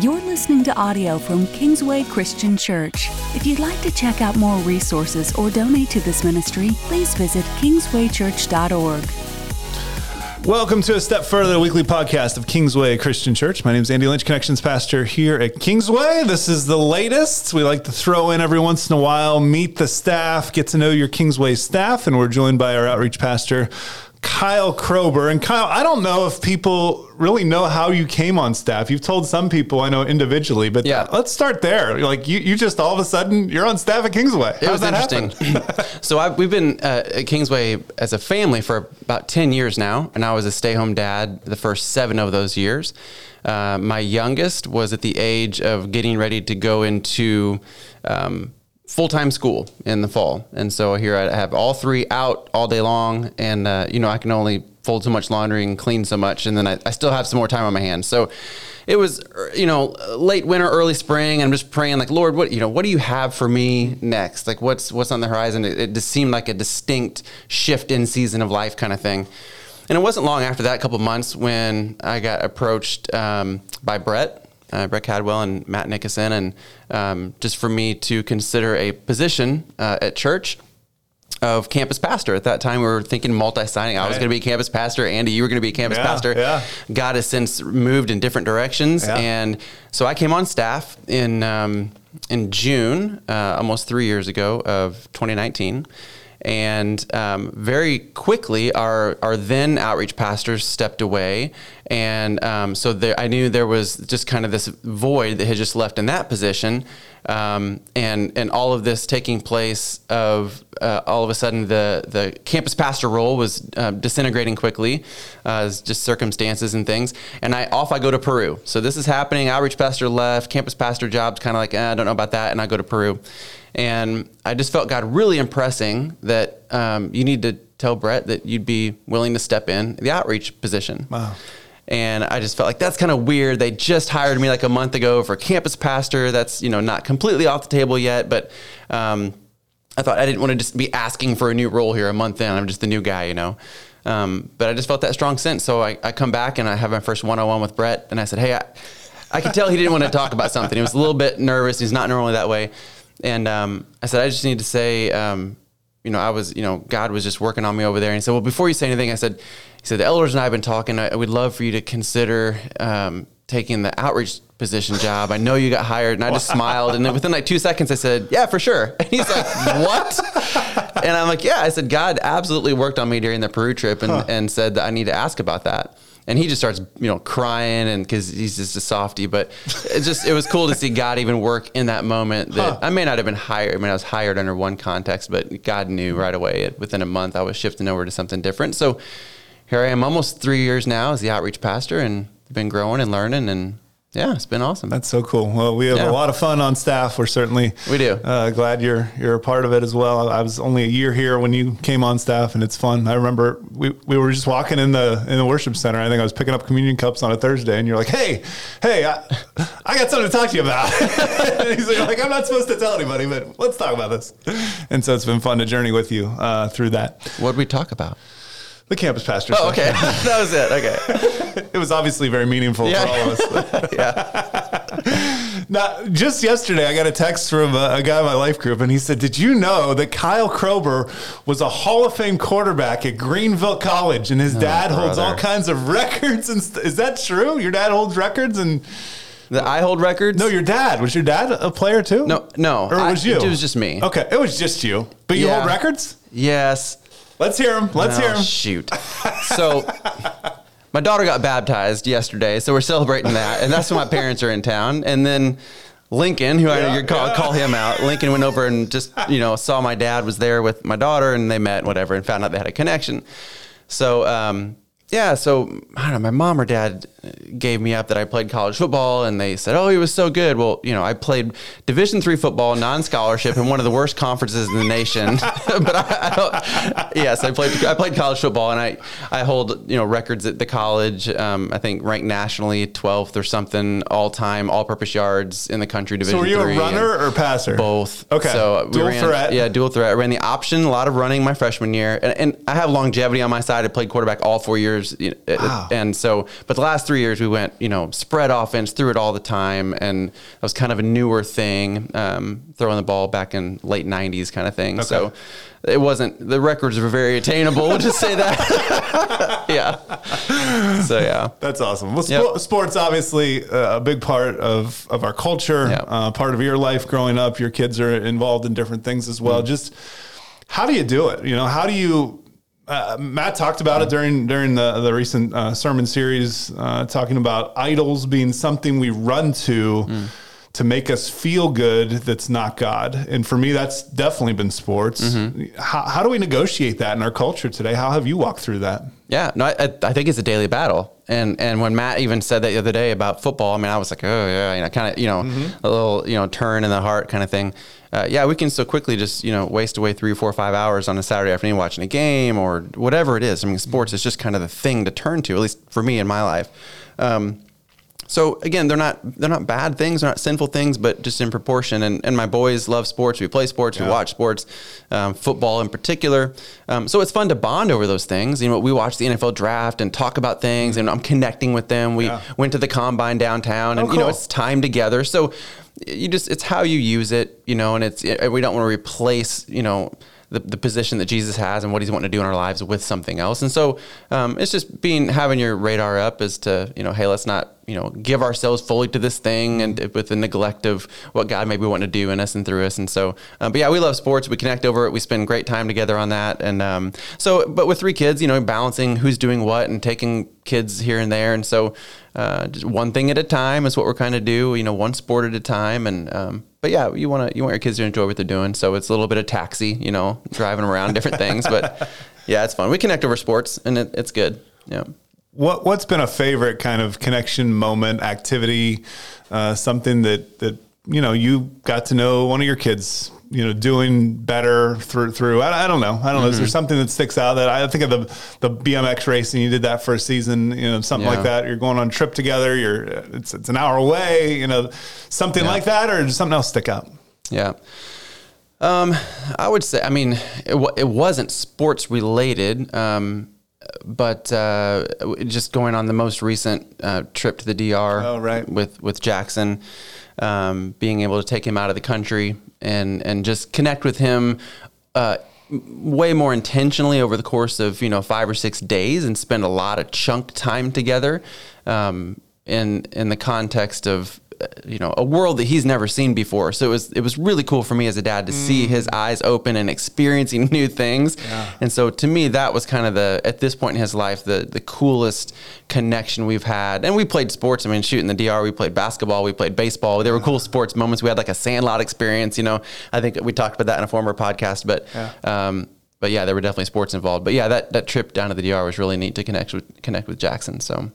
You're listening to audio from Kingsway Christian Church. If you'd like to check out more resources or donate to this ministry, please visit kingswaychurch.org. Welcome to a step further, the weekly podcast of Kingsway Christian Church. My name is Andy Lynch, Connections Pastor here at Kingsway. This is the latest. We like to throw in every once in a while, meet the staff, get to know your Kingsway staff, and we're joined by our outreach pastor, Kyle Krober. And Kyle, I don't know if people really know how you came on staff. You've told some people I know individually, but Yeah. let's start there. Like you, you just all of a sudden you're on staff at Kingsway. It was interesting. so I, we've been uh, at Kingsway as a family for about 10 years now, and I was a stay home dad the first seven of those years. Uh, my youngest was at the age of getting ready to go into um, full time school in the fall. And so here I have all three out all day long, and, uh, you know, I can only fold so much laundry and clean so much, and then I, I still have some more time on my hands. So it was, er, you know, late winter, early spring. And I'm just praying, like, Lord, what you know, what do you have for me next? Like, what's what's on the horizon? It, it just seemed like a distinct shift in season of life, kind of thing. And it wasn't long after that, couple months, when I got approached um, by Brett. Uh, Brett Cadwell and Matt Nickerson, and um, just for me to consider a position uh, at church of campus pastor. At that time, we were thinking multi-siting. I was Right. going to be a campus pastor. Andy, you were going to be a campus Yeah, pastor. yeah. God has since moved in different directions, Yeah. and so I came on staff in um, in June, uh, almost three years ago of 2019. And um, very quickly, our our then outreach pastors stepped away, and um, so there, I knew there was just kind of this void that had just left in that position, um, and and all of this taking place of uh, all of a sudden the the campus pastor role was uh, disintegrating quickly, uh, just circumstances and things. And I off I go to Peru. So this is happening. Outreach pastor left. Campus pastor job's kind of like eh, I don't know about that, and I go to Peru. And I just felt God really impressing that um, you need to tell Brett that you'd be willing to step in the outreach position. Wow. And I just felt like that's kind of weird. They just hired me like a month ago for campus pastor. That's you know not completely off the table yet, but um, I thought I didn't want to just be asking for a new role here a month in. I'm just the new guy, you know. Um, but I just felt that strong sense. So I, I come back and I have my first one-on-one with Brett, and I said, "Hey, I, I could tell he didn't want to talk about something. He was a little bit nervous. He's not normally that way." And um, I said, "I just need to say." You know, I was, you know, God was just working on me over there. And he said, well, before you say anything, I said, he said, the elders and I have been talking. I, would love for you to consider um, taking the outreach position job. I know you got hired. And I just smiled. And then within like two seconds, I said, yeah, for sure. And he's like, what? and I'm like, yeah. I said, God absolutely worked on me during the Peru trip and, and said that I need to ask about that. And he just starts, you know, crying and because he's just a softie. But it just, it was cool to see God even work in that moment that Huh. I may not have been hired. I mean, I was hired under one context, but God knew right away. Within a month, I was shifting over to something different. So here I am, almost three years now as the outreach pastor, and been growing and learning, and yeah, it's been awesome. That's so cool. Well, we have Yeah. a lot of fun on staff. We're certainly We do. Uh, glad you're you're a part of it as well. I was only a year here when you came on staff, and it's fun. I remember we, we were just walking in the in the worship center. I think I was picking up communion cups on a Thursday, and you're like, "Hey, hey, I, I got something to talk to you about." and he's like, "I'm not supposed to tell anybody, but let's talk about this." And so it's been fun to journey with you uh, through that. what we talk about? The campus pastor. Oh, section. okay, that was it. Okay, it was obviously very meaningful Yeah. for all of us. yeah. Now, just yesterday, I got a text from a, a guy in my life group, and he said, "Did you know that Kyle Krober was a Hall of Fame quarterback at Greenville College, and his oh, dad holds all kinds of records? And st- is that true? Your dad holds records, and The I hold records. no, your dad was your dad a player too? no, no. or I- was you? It was just me. Okay, it was just you, but you Yeah. hold records. Yes. Let's hear him. Let's Oh, hear him. Shoot. So my daughter got baptized yesterday, so we're celebrating that, and that's when my parents are in town. And then Lincoln, who I know you call call him out, Lincoln went over and just you know saw my dad was there with my daughter, and they met and whatever, and found out they had a connection. So um, yeah, so I don't know. My mom or dad gave me up that I played college football, and they said, "Oh, he was so good." Well, you know, I played Division three football, non-scholarship, in one of the worst conferences in the nation. but I, I don't. Yes, I played. I played college football, and I I hold you know records at the college. Um, I think ranked nationally twelfth or something all time, all-purpose yards in the country. Division So, were you a runner or passer? both. Okay. So we Dual ran, threat. Yeah, dual threat. I ran the option, a lot of running my freshman year, and, and I have longevity on my side. I played quarterback all four years, you know, Wow. and so, but the last three three years we went, you know, spread offense, threw it all the time, and that was kind of a newer thing, um, throwing the ball back in late '90s kind of thing. So it wasn't the records were very attainable. We'll just say that. yeah. So yeah. That's awesome. Well, Yep. sports obviously uh, a big part of of our culture, Yep. uh, part of your life growing up. Your kids are involved in different things as well. Just how do you do it? You know, how do you? Uh, Matt talked about it during during the the recent uh, sermon series, uh, talking about idols being something we run to. Mm. To make us feel good, that's not God, and for me, that's definitely been sports. Mm-hmm. How, how do we negotiate that in our culture today? How have you walked through that? Yeah, no, I, I- think it's a daily battle. And and when Matt even said that the other day about football, I mean, I was like, oh yeah, you know, kind of, you know, a little, you know, turn in the heart kind of thing. Uh, yeah, we can so quickly just you know waste away three, four, five hours on a Saturday afternoon watching a game or whatever it is. I mean, sports is just kind of the thing to turn to, at least for me in my life. Um, so again, they're not they're not bad things, they're not sinful things, but just in proportion. And, and my boys love sports. We play sports, we watch sports, um, football in particular. Um, so it's fun to bond over those things. You know, we watch the NFL draft and talk about things, and I'm connecting with them. We Yeah. went to the combine downtown, and Oh, you know, it's time together. So you just it's how you use it, you know, and it's we don't want to replace, you know. The, the position that Jesus has and what he's wanting to do in our lives with something else. And so um, it's just being having your radar up as to, you know, hey, let's not, you know, give ourselves fully to this thing and with the neglect of what God maybe want to do in us and through us. And so, um, but yeah, we love sports. We connect over it. We spend great time together on that. And um, so, but with three kids, you know, balancing who's doing what and taking kids here and there. And so uh, just one thing at a time is what we're kind of do, you know, one sport at a time. And, um, but yeah, you want to you want your kids to enjoy what they're doing. So it's a little bit of taxi, you know, driving around different things. But yeah, it's fun. We connect over sports, and it, it's good. Yeah. What what's been a favorite kind of connection moment activity? Uh, something that that you know you got to know one of your kids, you know, doing better through through. I, I don't know. I don't know. Is there something that sticks out that I think of the the BMX racing? You did that for a season, you know, something like that. You're going on a trip together. You're it's it's an hour away, you know, something Yeah. like that, or does something else stick out? Yeah. Um, I would say, I mean, it, wa- it wasn't sports related, um, but uh, just going on the most recent uh, trip to the DR Oh, right. with with Jackson, um, being able to take him out of the country and and just connect with him. Uh, way more intentionally over the course of you know five or six days and spend a lot of chunk time together um, in in the context of you know a world that he's never seen before. So it was it was really cool for me as a dad to see his eyes open and experiencing new things. And so to me that was kind of the at this point in his life the the coolest connection we've had. And we played sports. I mean shooting the dr we played basketball we played baseball. There were cool sports moments. We had like a sandlot experience you know. I think we talked about that in a former podcast but um but yeah, there were definitely sports involved. But yeah, that, that trip down to the DR was really neat to connect with connect with Jackson. So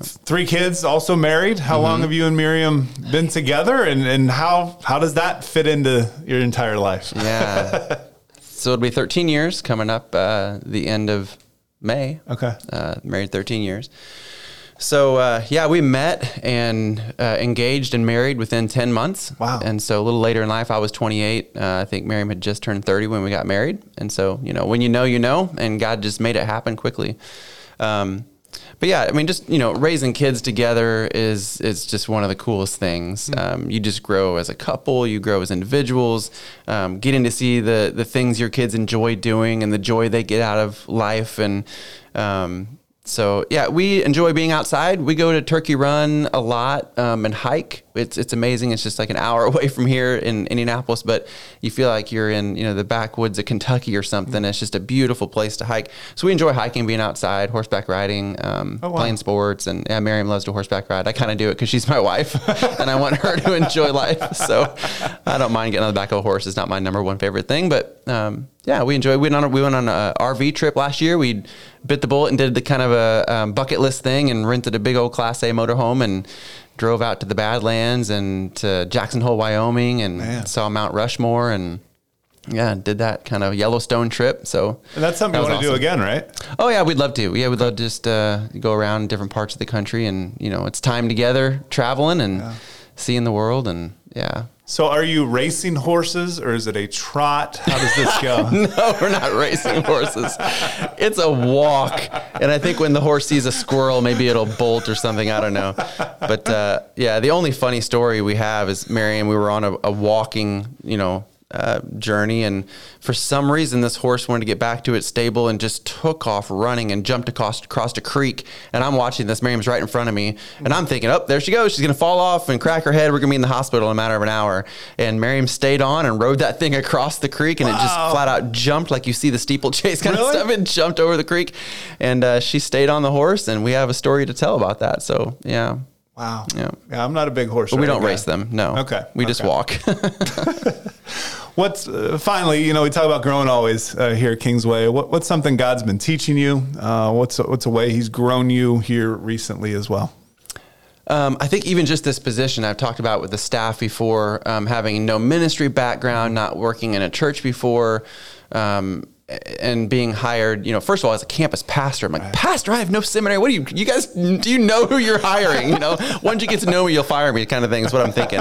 Three kids, also married. How long Mm-hmm. have you and Miriam been together, and and how how does that fit into your entire life? yeah, so it'll be 13 years coming up uh, the end of May. Okay. uh, married 13 years. So uh, yeah, we met and uh, engaged and married within 10 months. Wow. And so a little later in life, I was 28. Uh, I think Miriam had just turned 30 when we got married. And so you know, when you know, you know, and God just made it happen quickly. Um, but yeah, I mean, just you know, raising kids together is is just one of the coolest things. Um, you just grow as a couple, you grow as individuals, um, getting to see the the things your kids enjoy doing and the joy they get out of life, and um, so yeah, we enjoy being outside. We go to Turkey Run a lot um, and hike. It's it's amazing. It's just like an hour away from here in Indianapolis, but you feel like you're in you know the backwoods of Kentucky or something. It's just a beautiful place to hike. So we enjoy hiking, being outside, horseback riding, um, Oh, wow. playing sports, and yeah, Miriam loves to horseback ride. I kind of do it because she's my wife, and I want her to enjoy life. So I don't mind getting on the back of a horse. It's not my number one favorite thing, but um, yeah, we enjoy. We went on a, we went on a RV trip last year. We bit the bullet and did the kind of a um, bucket list thing and rented a big old Class A motorhome and drove out to the Badlands and to Jackson Hole, Wyoming, and Man. saw Mount Rushmore and. Yeah, did that kind of Yellowstone trip. So And that's something that you want to do again, right? Oh yeah, we'd love to. Yeah, we'd love to just uh, go around different parts of the country, and you know, it's time together traveling, and seeing the world and yeah. So, are you racing horses or is it a trot? How does this go? no, we're not racing horses. It's a walk. And I think when the horse sees a squirrel, maybe it'll bolt or something. I don't know. But uh, yeah, the only funny story we have is Mary and we were on a, a walking, you know, uh, journey. And for some reason, this horse wanted to get back to its stable and just took off running and jumped across, across a creek. And I'm watching this. Miriam's right in front of me. And I'm thinking, oh, there she goes. She's going to fall off and crack her head. We're going to be in the hospital in a matter of an hour. And Miriam stayed on and rode that thing across the creek. And wow. it just flat out jumped like you see the steeplechase kind really? of stuff. and jumped over the creek. And uh, she stayed on the horse. And we have a story to tell about that. So, yeah. Wow. Yeah. Yeah. I'm not a big horse. But we don't guy. race them. No. Okay. We okay. just walk. what's uh, finally, you know, we talk about growing always uh, here at Kingsway. What, what's something God's been teaching you? Uh, what's a, what's a way He's grown you here recently as well? Um, I think even just this position I've talked about with the staff before, um, having no ministry background, not working in a church before, um, and being hired, you know, first of all, as a campus pastor, I'm like, right. Pastor, I have no seminary. What do you, you guys, do you know who you're hiring? You know, once you get to know me, you'll fire me, kind of thing is what I'm thinking.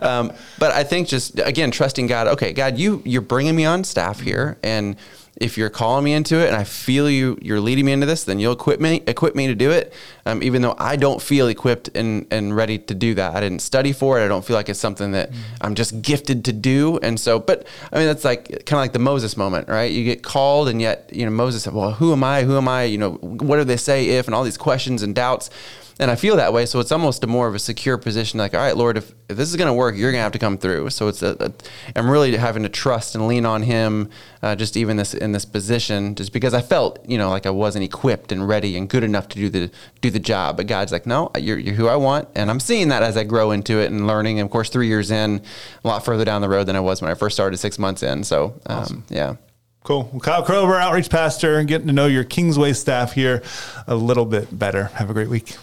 Um, but I think just again, trusting God. Okay, God, you you're bringing me on staff here, and if you're calling me into it and I feel you you're leading me into this, then you'll equip me equip me to do it. Um, even though I don't feel equipped and, and ready to do that. I didn't study for it. I don't feel like it's something that mm-hmm. I'm just gifted to do. And so, but I mean, that's like kind of like the Moses moment, right? You get called and yet, you know, Moses said, well, who am I? Who am I? You know, what do they say if, and all these questions and doubts and I feel that way. So it's almost a more of a secure position. Like, all right, Lord, if, if this is going to work, you're going to have to come through. So it's a, a, I'm really having to trust and lean on Him, uh, just even this in this position, just because I felt, you know, like I wasn't equipped and ready and good enough to do the do the job. But God's like, no, you're, you're who I want, and I'm seeing that as I grow into it and learning. And of course, three years in, a lot further down the road than I was when I first started six months in. So, um, awesome. yeah. Cool. Well, Kyle Krober, outreach pastor, getting to know your Kingsway staff here a little bit better. Have a great week.